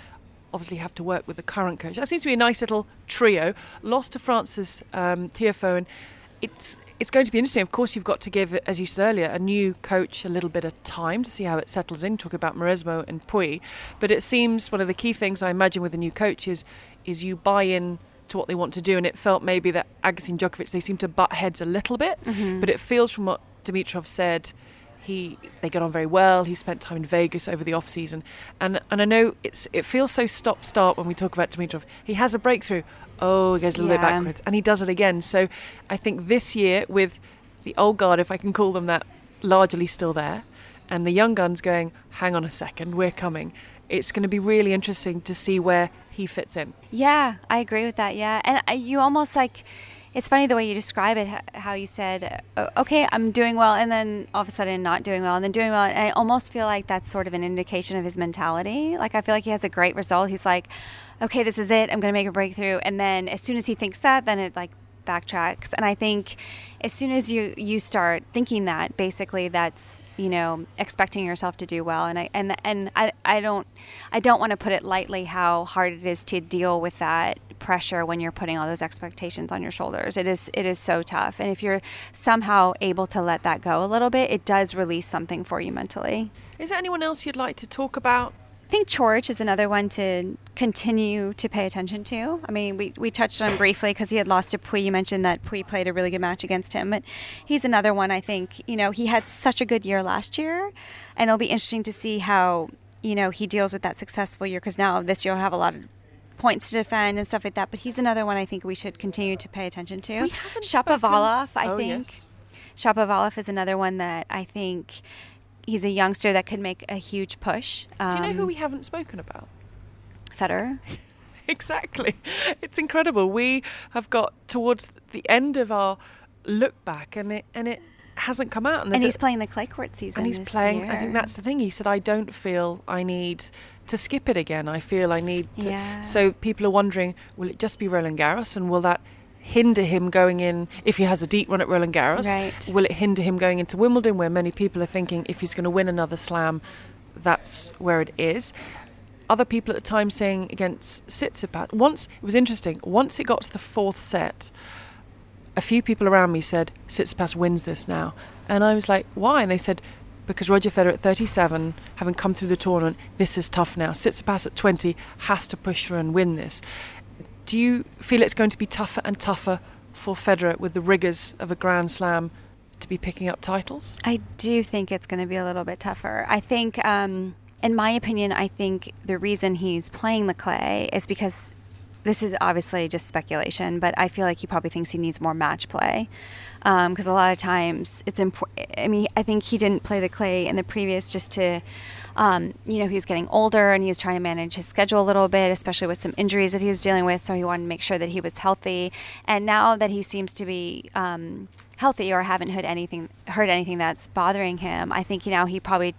obviously have to work with the current coach. That seems to be a nice little trio. Lost to Francis um, Tiafoe and it's it's going to be interesting. Of course, you've got to give, as you said earlier, a new coach a little bit of time to see how it settles in. Talk about Mauresmo and Pouille, but it seems one of the key things I imagine with a new coach is is you buy in to what they want to do. And it felt maybe that Agassi and Djokovic they seem to butt heads a little bit, but it feels from what Dimitrov said. He, they get on very well. He spent time in Vegas over the off season, and and I know it's it feels so stop start when we talk about Dimitrov. He has a breakthrough. Oh, he goes a little bit backwards, and he does it again. So I think this year with the old guard, if I can call them that, largely still there, and the young guns going, hang on a second, we're coming. It's going to be really interesting to see where he fits in. Yeah, I agree with that. Yeah, and uh, you almost like. It's funny the way you describe it, how you said, uh, "Okay, I'm doing well," and then all of a sudden not doing well, and then doing well. And I almost feel like that's sort of an indication of his mentality. Like I feel like he has a great result. He's like, "Okay, this is it. I'm going to make a breakthrough," and then as soon as he thinks that, then it like backtracks. And I think as soon as you you start thinking that, basically that's you know expecting yourself to do well. And I and and I I don't I don't want to put it lightly how hard it is to deal with that pressure when you're putting all those expectations on your shoulders. It is it is so tough. And if you're somehow able to let that go a little bit, it does release something for you mentally. Is there anyone else you'd like to talk about? I think Coric is another one to continue to pay attention to. I mean, we, we touched on him briefly because he had lost to Pouille. You mentioned that Pouille played a really good match against him, but he's another one I think, you know, he had such a good year last year, and it'll be interesting to see how, you know, he deals with that successful year because now this year he'll have a lot of points to defend and stuff like that, but he's another one I think we should continue to pay attention to. Shapovalov, I Oh, think. yes. Shapovalov is another one that I think he's a youngster that could make a huge push. Do you know who Um, we haven't spoken about? Federer. Exactly. It's incredible. We have got towards the end of our look back and it and it hasn't come out. And the- he's playing the clay court season. and he's playing. I think that's the thing. He said, "I don't feel I need to skip it again. I feel I need." To. Yeah. So people are wondering, will it just be Roland Garros, and will that hinder him going in if he has a deep run at Roland Garros? Right. Will it hinder him going into Wimbledon, where many people are thinking if he's going to win another Slam, that's where it is. Other people at the time saying against Tsitsipas. Once it was interesting. Once it got to the fourth set, a few people around me said Tsitsipas wins this now, and I was like, why? And they said because Roger Federer at 37, having come through the tournament, this is tough now. Tsitsipas at 20 has to push through and win this. Do you feel it's going to be tougher and tougher for Federer with the rigours of a Grand Slam to be picking up titles? I do think it's going to be a little bit tougher. I think, um, in my opinion, I think the reason he's playing the clay is because this is obviously just speculation, but I feel like he probably thinks he needs more match play because um, a lot of times it's important. I mean, I think he didn't play the clay in the previous just to, um, you know, he was getting older and he was trying to manage his schedule a little bit, especially with some injuries that he was dealing with. So he wanted to make sure that he was healthy. And now that he seems to be um, healthy or haven't heard anything heard anything that's bothering him, I think you know he probably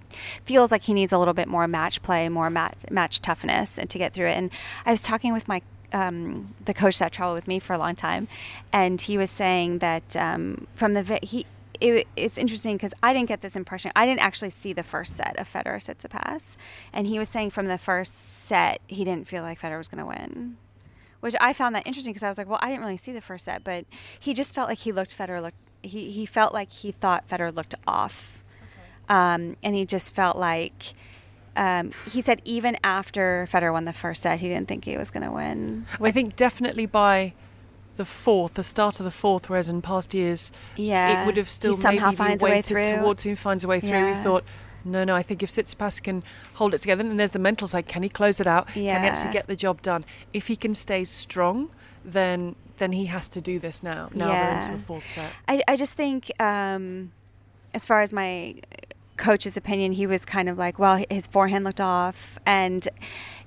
feels like he needs a little bit more match play, more match match toughness, and to get through it. And I was talking with my um, the coach that traveled with me for a long time, and he was saying that um, from the he. It, it's interesting because I didn't get this impression. I didn't actually see the first set of Federer Tsitsipas, and he was saying from the first set he didn't feel like Federer was going to win, which I found that interesting because I was like, well, I didn't really see the first set, but he just felt like he looked Federer looked he he felt like he thought Federer looked off, okay. um, and he just felt like um, he said even after Federer won the first set, he didn't think he was going to win. I think definitely by the fourth, the start of the fourth, whereas in past years, yeah, it would have still he somehow maybe finds a way through. towards him, finds a way through. Yeah. We thought, no, no, I think if Tsitsipas can hold it together, and there's the mental side, can he close it out? Yeah. Can he actually get the job done? If he can stay strong, then then he has to do this now. Now yeah. they're into the fourth set. I, I just think, um, as far as my coach's opinion, he was kind of like, well, his forehand looked off, and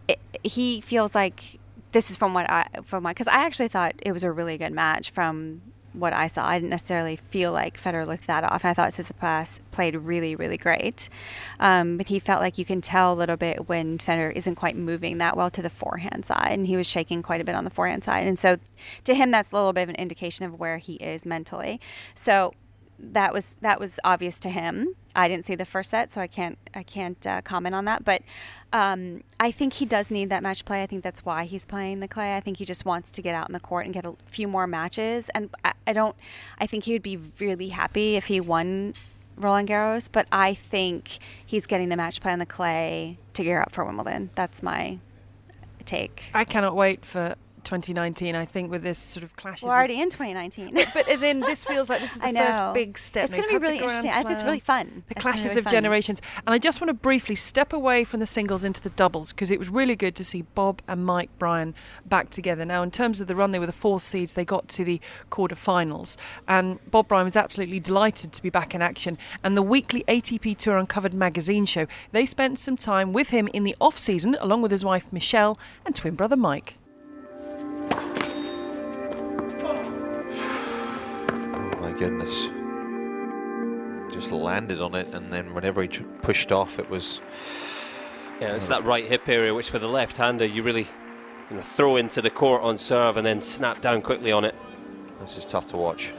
it, he feels like this is from what I from my because I actually thought it was a really good match from what I saw. I didn't necessarily feel like Federer looked that off. I thought Tsitsipas played really, really great, um, but he felt like you can tell a little bit when Federer isn't quite moving that well to the forehand side, and he was shaking quite a bit on the forehand side, and so to him that's a little bit of an indication of where he is mentally. So that was that was obvious to him. I didn't see the first set, so I can't I can't uh, comment on that. But um, I think he does need that match play. I think that's why he's playing the clay. I think he just wants to get out in the court and get a few more matches. And I, I don't. I think he would be really happy if he won Roland Garros. But I think he's getting the match play on the clay to gear up for Wimbledon. That's my take. I cannot wait for 2019. I think with this sort of clashes. We're already in 2019. but, but as in, this feels like this is the first big step. It's going to be really interesting. I think it's really fun. The clashes really of fun. generations. And I just want to briefly step away from the singles into the doubles because it was really good to see Bob and Mike Bryan back together. Now, in terms of the run, they were the fourth seeds. They got to the quarterfinals, and Bob Bryan was absolutely delighted to be back in action. And the weekly ATP Tour Uncovered magazine show, they spent some time with him in the off season, along with his wife Michelle and twin brother Mike. Oh my goodness. Just landed on it, and then whenever he pushed off, it was. Yeah, it's that right hip area, which for the left-hander you really you know, throw into the court on serve and then snap down quickly on it. This is tough to watch.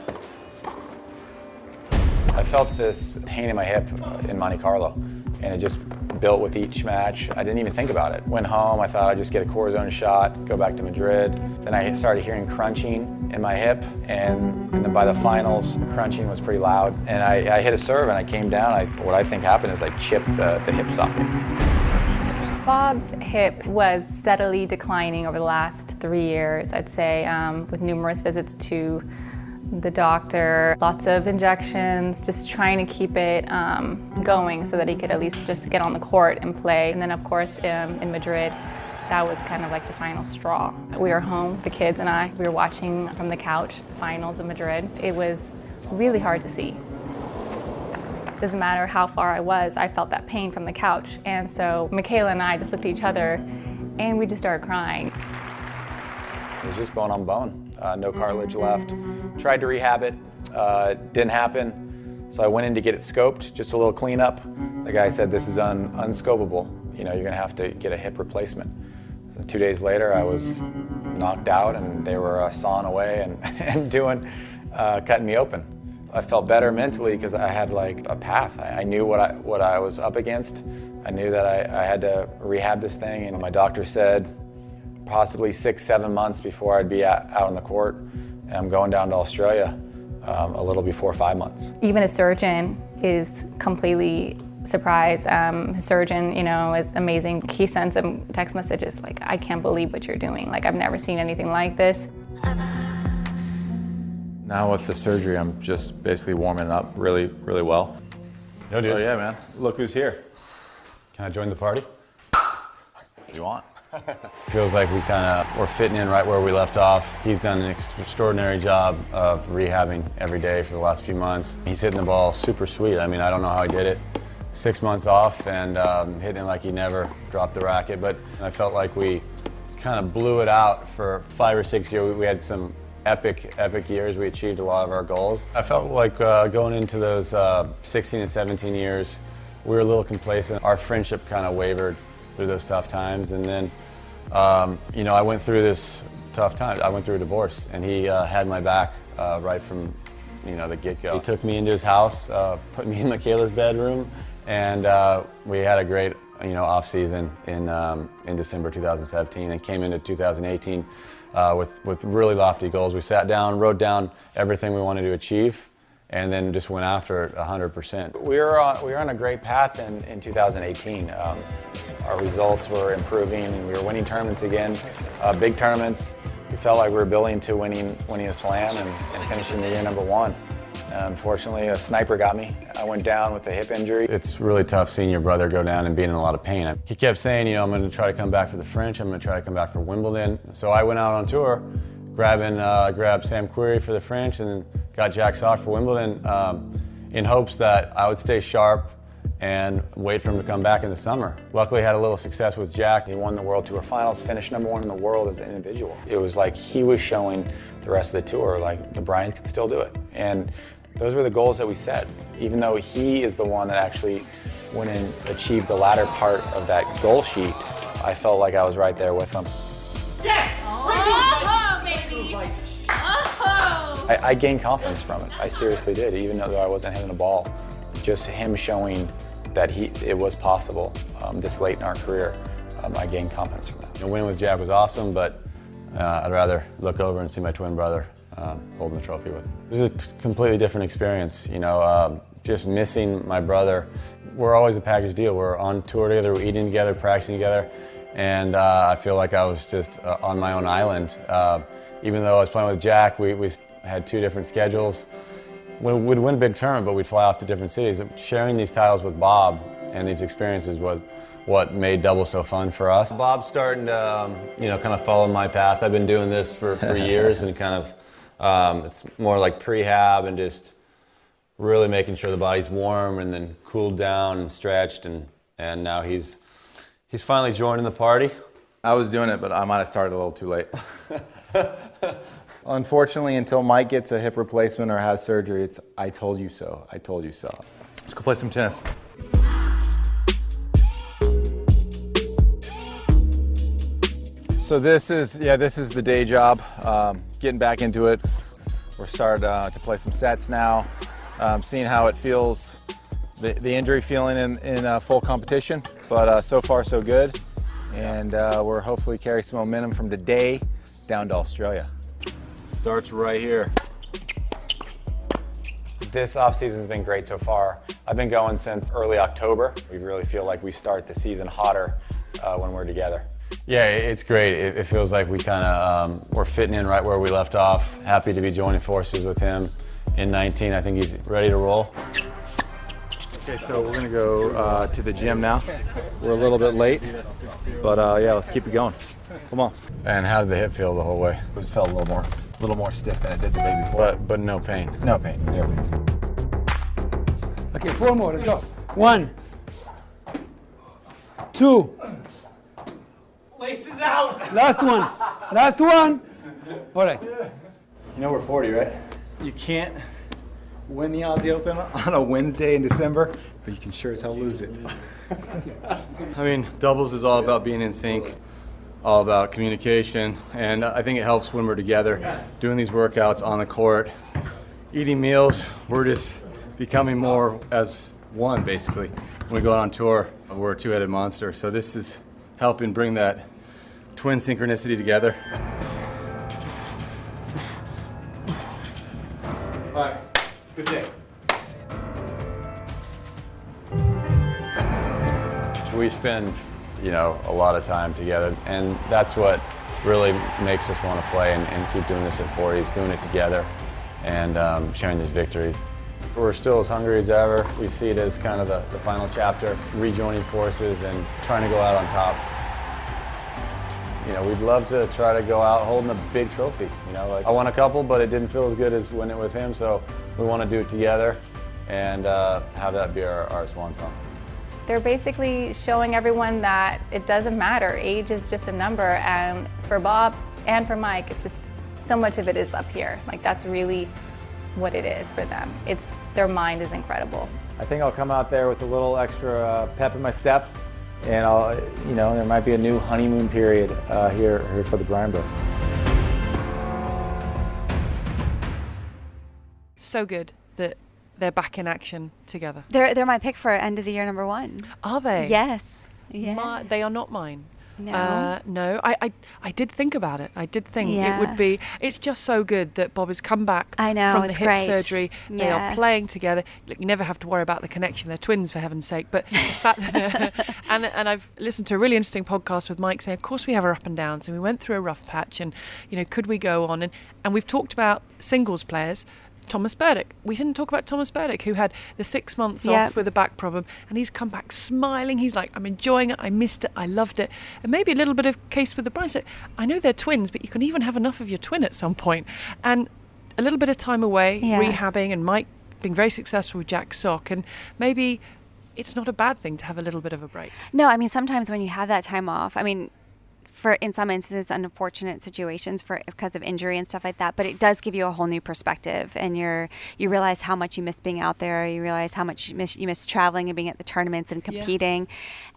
I felt this pain in my hip uh, in Monte Carlo, and it just built with each match. I didn't even think about it. Went home, I thought I'd just get a cortisone shot, go back to Madrid. Then I started hearing crunching in my hip, and, and then by the finals, crunching was pretty loud. And I, I hit a serve, and I came down. I, what I think happened is I chipped the, the hip socket. Bob's hip was steadily declining over the last three years, I'd say, um, with numerous visits to the doctor, lots of injections, just trying to keep it um, going so that he could at least just get on the court and play. And then, of course, um, in Madrid, that was kind of like the final straw. We were home, the kids and I, we were watching from the couch the finals of Madrid. It was really hard to see. Doesn't matter how far I was, I felt that pain from the couch. And so Michaela and I just looked at each other and we just started crying. It was just bone on bone. Uh, no cartilage left. Tried to rehab it, uh, didn't happen. So I went in to get it scoped, just a little cleanup. The guy said, This is un- unscopable. You know, you're gonna have to get a hip replacement. So two days later, I was knocked out, and they were uh, sawing away and, and doing, uh, cutting me open. I felt better mentally because I had like a path. I, I knew what I what I was up against. I knew that I, I had to rehab this thing, and my doctor said possibly six, seven months before I'd be out, out on the court. and I'm going down to Australia um, a little before five months. Even a surgeon is completely surprised. Um, his surgeon, you know, is amazing. He sends him text messages like, "I can't believe what you're doing. Like, I've never seen anything like this." Now with the surgery, I'm just basically warming up really, really well. No, dude. Oh yeah, man. Look who's here. Can I join the party? What do you want? Feels like we kind of we're fitting in right where we left off. He's done an extraordinary job of rehabbing every day for the last few months. He's hitting the ball super sweet. I mean, I don't know how he did it. Six months off and um, hitting it like he never dropped the racket. But I felt like we kind of blew it out for five or six years. We had some epic, epic years. We achieved a lot of our goals. I felt like uh, going into those uh, 16 and 17 years, we were a little complacent. Our friendship kind of wavered through those tough times. And then, um, you know, I went through this tough time. I went through a divorce, and he uh, had my back uh, right from, you know, the get-go. He took me into his house, uh, put me in Michaela's bedroom, and uh, we had a great, you know, off season in um, in December 2017, and came into 2018 uh, with with really lofty goals. We sat down, wrote down everything we wanted to achieve and then just went after it 100%. We were on, we were on a great path in, in 2018. Um, our results were improving. We were winning tournaments again, uh, big tournaments. We felt like we were building to winning, winning a slam and, and finishing the year number one. Uh, unfortunately, a sniper got me. I went down with a hip injury. It's really tough seeing your brother go down and being in a lot of pain. He kept saying, you know, I'm going to try to come back for the French. I'm going to try to come back for Wimbledon. So I went out on tour, grabbing, uh, grabbed Sam Querrey for the French and got Jack Sock for Wimbledon um, in hopes that I would stay sharp and wait for him to come back in the summer. Luckily, I had a little success with Jack. He won the World Tour Finals, finished number one in the world as an individual. It was like he was showing the rest of the tour, like the Bryans could still do it. And those were the goals that we set, even though he is the one that actually went and achieved the latter part of that goal sheet. I felt like I was right there with him. Yes! Oh! I, I gained confidence from it. I seriously did, even though I wasn't hitting the ball. Just him showing that he it was possible um, this late in our career, um, I gained confidence from that. The win with Jack was awesome, but uh, I'd rather look over and see my twin brother um, holding the trophy with. It was a t- completely different experience, you know. Um, just missing my brother. We're always a package deal. We're on tour together, we're eating together, practicing together, and uh, I feel like I was just uh, on my own island. Uh, even though I was playing with Jack, we, we had two different schedules. We would win a big tournament, but we'd fly off to different cities. Sharing these titles with Bob and these experiences was what made double so fun for us. Bob's starting to, um, you know, kind of follow my path. I've been doing this for, for years and kind of, um, it's more like prehab and just really making sure the body's warm and then cooled down and stretched and, and now he's, he's finally joining the party. I was doing it, but I might have started a little too late. Unfortunately, until Mike gets a hip replacement or has surgery, it's I told you so. I told you so. Let's go play some tennis. So this is yeah, this is the day job. Um, getting back into it. We're starting uh, to play some sets now. Um, seeing how it feels, the, the injury feeling in, in uh, full competition. But uh, so far so good, and uh, we're hopefully carry some momentum from today down to Australia. Starts right here. This offseason's been great so far. I've been going since early October. We really feel like we start the season hotter uh, when we're together. Yeah, it's great. It, it feels like we kind of um, we're fitting in right where we left off. Happy to be joining forces with him in 19. I think he's ready to roll. Okay, so we're gonna go uh, to the gym now. We're a little bit late, but uh, yeah, let's keep it going. Come on. And how did the hip feel the whole way? It just felt a little more, a little more stiff than it did the day before. But but no pain. No pain. Zero pain. Okay, four more. Let's go. One, two. Laces out. Last one. Last one. All right. You know we're 40, right? You can't win the Aussie Open on a Wednesday in December, but you can sure as hell lose it. I mean, doubles is all about being in sync, all about communication, and I think it helps when we're together doing these workouts on the court, eating meals. We're just becoming more as one, basically. When we go out on tour, we're a two headed monster. So this is helping bring that twin synchronicity together. Good day. We spend, you know, a lot of time together, and that's what really makes us want to play and, and keep doing this at 40s, doing it together and um, sharing these victories. We're still as hungry as ever. We see it as kind of the, the final chapter, rejoining forces and trying to go out on top. You know, we'd love to try to go out holding a big trophy. You know, like I won a couple, but it didn't feel as good as winning it with him. So we want to do it together and uh, have that be our, our swan song. They're basically showing everyone that it doesn't matter. Age is just a number, and for Bob and for Mike, it's just so much of it is up here. Like that's really what it is for them. It's their mind is incredible. I think I'll come out there with a little extra uh, pep in my step, and I'll, you know, there might be a new honeymoon period uh, here, here for the Bryan Bros. So good that they're back in action together. They're they're my pick for end of the year number one. Are they? Yes. Yeah. My- they are not mine. No. Uh, no, I, I, I did think about it. I did think it would be. It's just so good that Bob has come back I know, from the hip great. surgery. They Yeah. are playing together. Look, you never have to worry about the connection. They're twins, for heaven's sake. But the fact that and and I've listened to a really interesting podcast with Mike saying, of course we have our up and downs, and we went through a rough patch, and you know, could we go on? And and we've talked about singles players. Tomas Berdych. We didn't talk about Tomas Berdych, who had the six months Yep. off with a back problem, and he's come back smiling. He's like, I'm enjoying it. I missed it. I loved it. And maybe a little bit of case with the Bryce. I know they're twins, but you can even have enough of your twin at some point. And a little bit of time away, Yeah. rehabbing, and Mike being very successful with Jack Sock, and maybe it's not a bad thing to have a little bit of a break. No, I mean sometimes when you have that time off, I mean, for in some instances, unfortunate situations for because of injury and stuff like that, but it does give you a whole new perspective, and you're you realize how much you miss being out there. You realize how much you miss you miss traveling and being at the tournaments and Yeah. competing,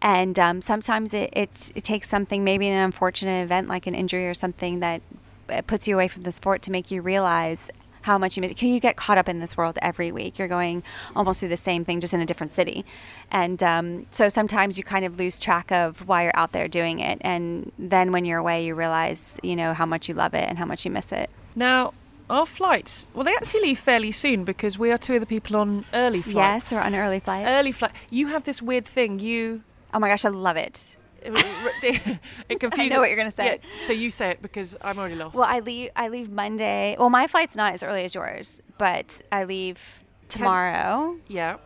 and um, sometimes it, it it takes something maybe an unfortunate event like an injury or something that uh, puts you away from the sport to make you realize how much you miss. Can you get caught up in this world every week? You're going almost through the same thing, just in a different city, and um, so sometimes you kind of lose track of why you're out there doing it, and then when you're away, you realize you know how much you love it and how much you miss it. Now, our flights, well, they actually leave fairly soon because we are two of the people on early flights. Yes, we're on early flights. Early flight. You have this weird thing. You. Oh my gosh, I love it. It confuses. I know what you're gonna say. Yeah, so you say it because I'm already lost. Well, I leave. I leave Monday. Well, my flight's not as early as yours, but I leave tomorrow. Yeah.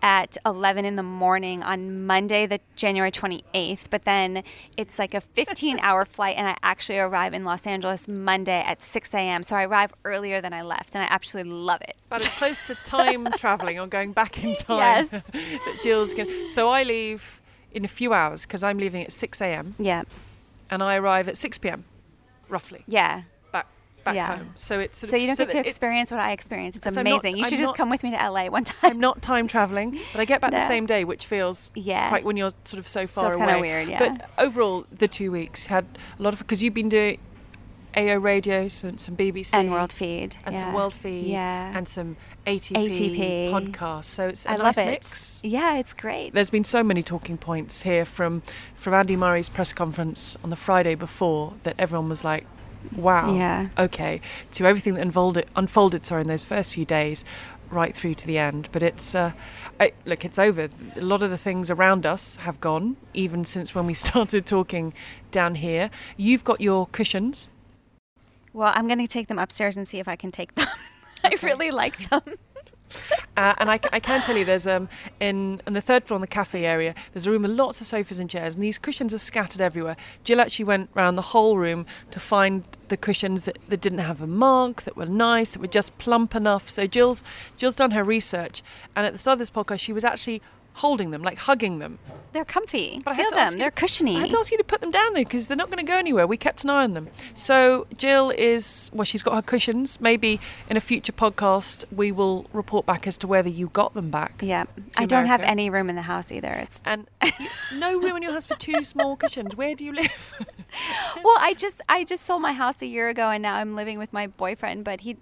At 11 in the morning on Monday, the January 28th. But then it's like a 15 hour flight, and I actually arrive in Los Angeles Monday at 6 a.m. So I arrive earlier than I left, and I absolutely love it. About as close to time traveling or going back in time Yes. that Jill's going. So I leave in a few hours because I'm leaving at 6 a.m. Yeah. And I arrive at 6 p.m. roughly. Yeah. Back back Yeah. home. So it's sort So of- you don't get to that it- experience what I experience. It's So I'm not- amazing. you I'm should just not- come with me to LA one time. I'm not time traveling, but I get back the same day, which feels Yeah. quite when you're sort of so far Feels away. kinda weird, yeah. But overall, the two weeks had a lot of because you've been doing AO radio, some, some BBC And World Feed, and some. World Feed, Yeah. and some ATP, ATP. podcasts. So it's a I nice love it. mix. Yeah, it's great. There's been so many talking points here from from Andy Murray's press conference on the Friday before that everyone was like, "Wow, Yeah. okay," to everything that unfolded unfolded sorry in those first few days, right through to the end. But it's uh, I, look, it's over. A lot of the things around us have gone, even since when we started talking down here. You've got your cushions. Well, I'm going to take them upstairs and see if I can take them. I really like them. Uh, and I, I can tell you, there's um in on the third floor in the cafe area, there's a room with lots of sofas and chairs, and these cushions are scattered everywhere. Jill actually went around the whole room to find the cushions that, that didn't have a mark, that were nice, that were just plump enough. So Jill's Jill's done her research, and at the start of this podcast, she was actually holding them, like hugging them. They're comfy. But I Feel them. They're cushiony. I had to ask you to put them down there because they're not going to go anywhere. We kept an eye on them. So Jill is well, she's got her cushions. Maybe in a future podcast we will report back as to whether you got them back. Yeah. I don't have any room in the house either. It's And no room in your house for two small cushions. Where do you live? well, I just I just sold my house a year ago, and now I'm living with my boyfriend. But he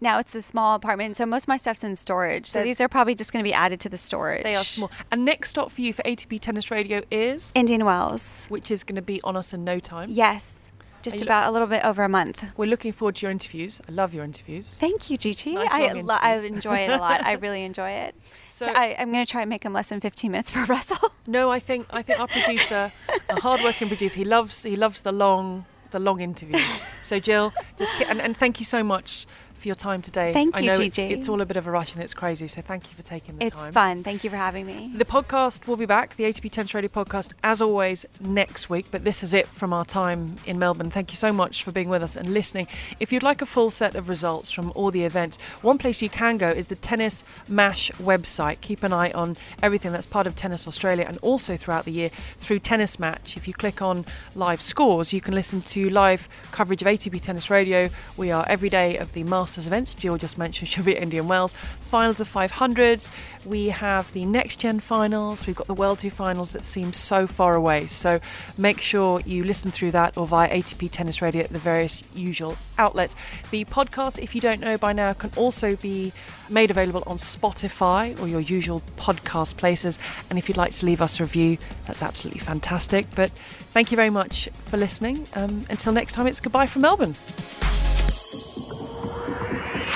now it's a small apartment, so most of my stuff's in storage. So They're- these are probably just going to be added to the storage. They are small. And next stop for you for ATP Tennis Radio is Indian Wells. which is going to be on us in no time. Yes. just about a little bit over a month. We're looking forward to your interviews. I love your interviews. Thank you, Gigi. Nice I, lo- I enjoy it a lot. I really enjoy it. So- I, I'm going to try and make them less than 15 minutes for Russell. No, I think I think our producer, a hardworking producer, he loves he loves the long the long interviews. So Jill, just and, and thank you so much for your time today. Thank I you, know it's, Gigi. it's all a bit of a rush and it's crazy. So thank you for taking the It's time. It's fun. Thank you for having me. The podcast will be back, the ATP Tennis Radio podcast, as always, next week. But this is it from our time in Melbourne. Thank you so much for being with us and listening. If you'd like a full set of results from all the events, one place you can go is the Tennis Mash website. Keep an eye on everything that's part of Tennis Australia and also throughout the year through Tennis Match. If you click on live scores, you can listen to live coverage of ATP Tennis Radio. We are every day of the Masters events. Jill just mentioned she'll be at Indian Wells. Finals of 500s. We have the next gen finals. We've got the World Tour finals that seem so far away. So make sure you listen through that or via ATP Tennis Radio at the various usual outlets. The podcast, if you don't know by now, can also be made available on Spotify or your usual podcast places. And if you'd like to leave us a review, that's absolutely fantastic. But thank you very much for listening. Um, until next time, it's goodbye from Melbourne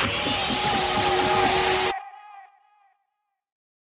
you